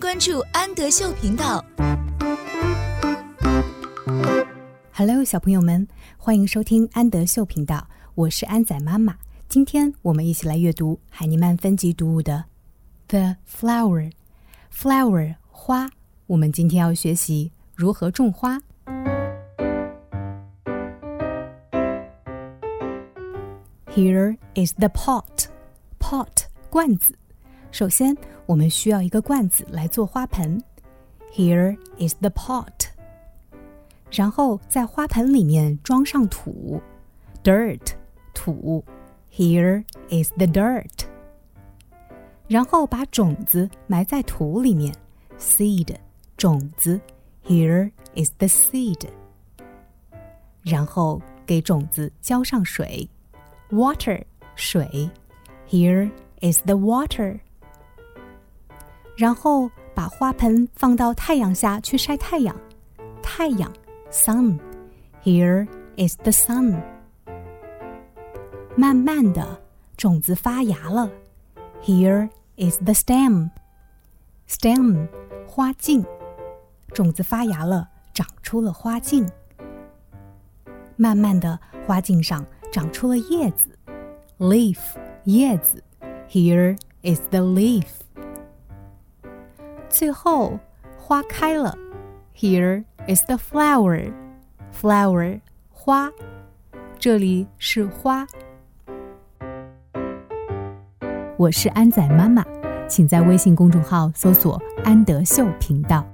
关注安德秀频道。Hello，小朋友们，欢迎收听安德秀频道，我是安仔妈妈。今天我们一起来阅读海尼曼分级读物的《The Flower》，Flower 花。我们今天要学习如何种花。Here is the pot. Pot 罐子。首先，我们需要一个罐子来做花盆。Here is the pot. 然后在花盆里面装上土，dirt 土。Here is the dirt. 然后把种子埋在土里面，seed 种子。Here is the seed. 然后给种子浇上水。water 水，Here is the water。 然后把花盆放到太阳下去晒太阳，太阳 sun，Here is the sun。慢慢的，种子发芽了，Here is the stem，stem 花茎，种子发芽了，长出了花茎。慢慢的，花茎上。长出了叶子，leaf 叶子，Here is the leaf。 最后花开了，Here is the flower，flower 花，这里是花。我是安仔妈妈，请在微信公众号搜索“安德秀频道”。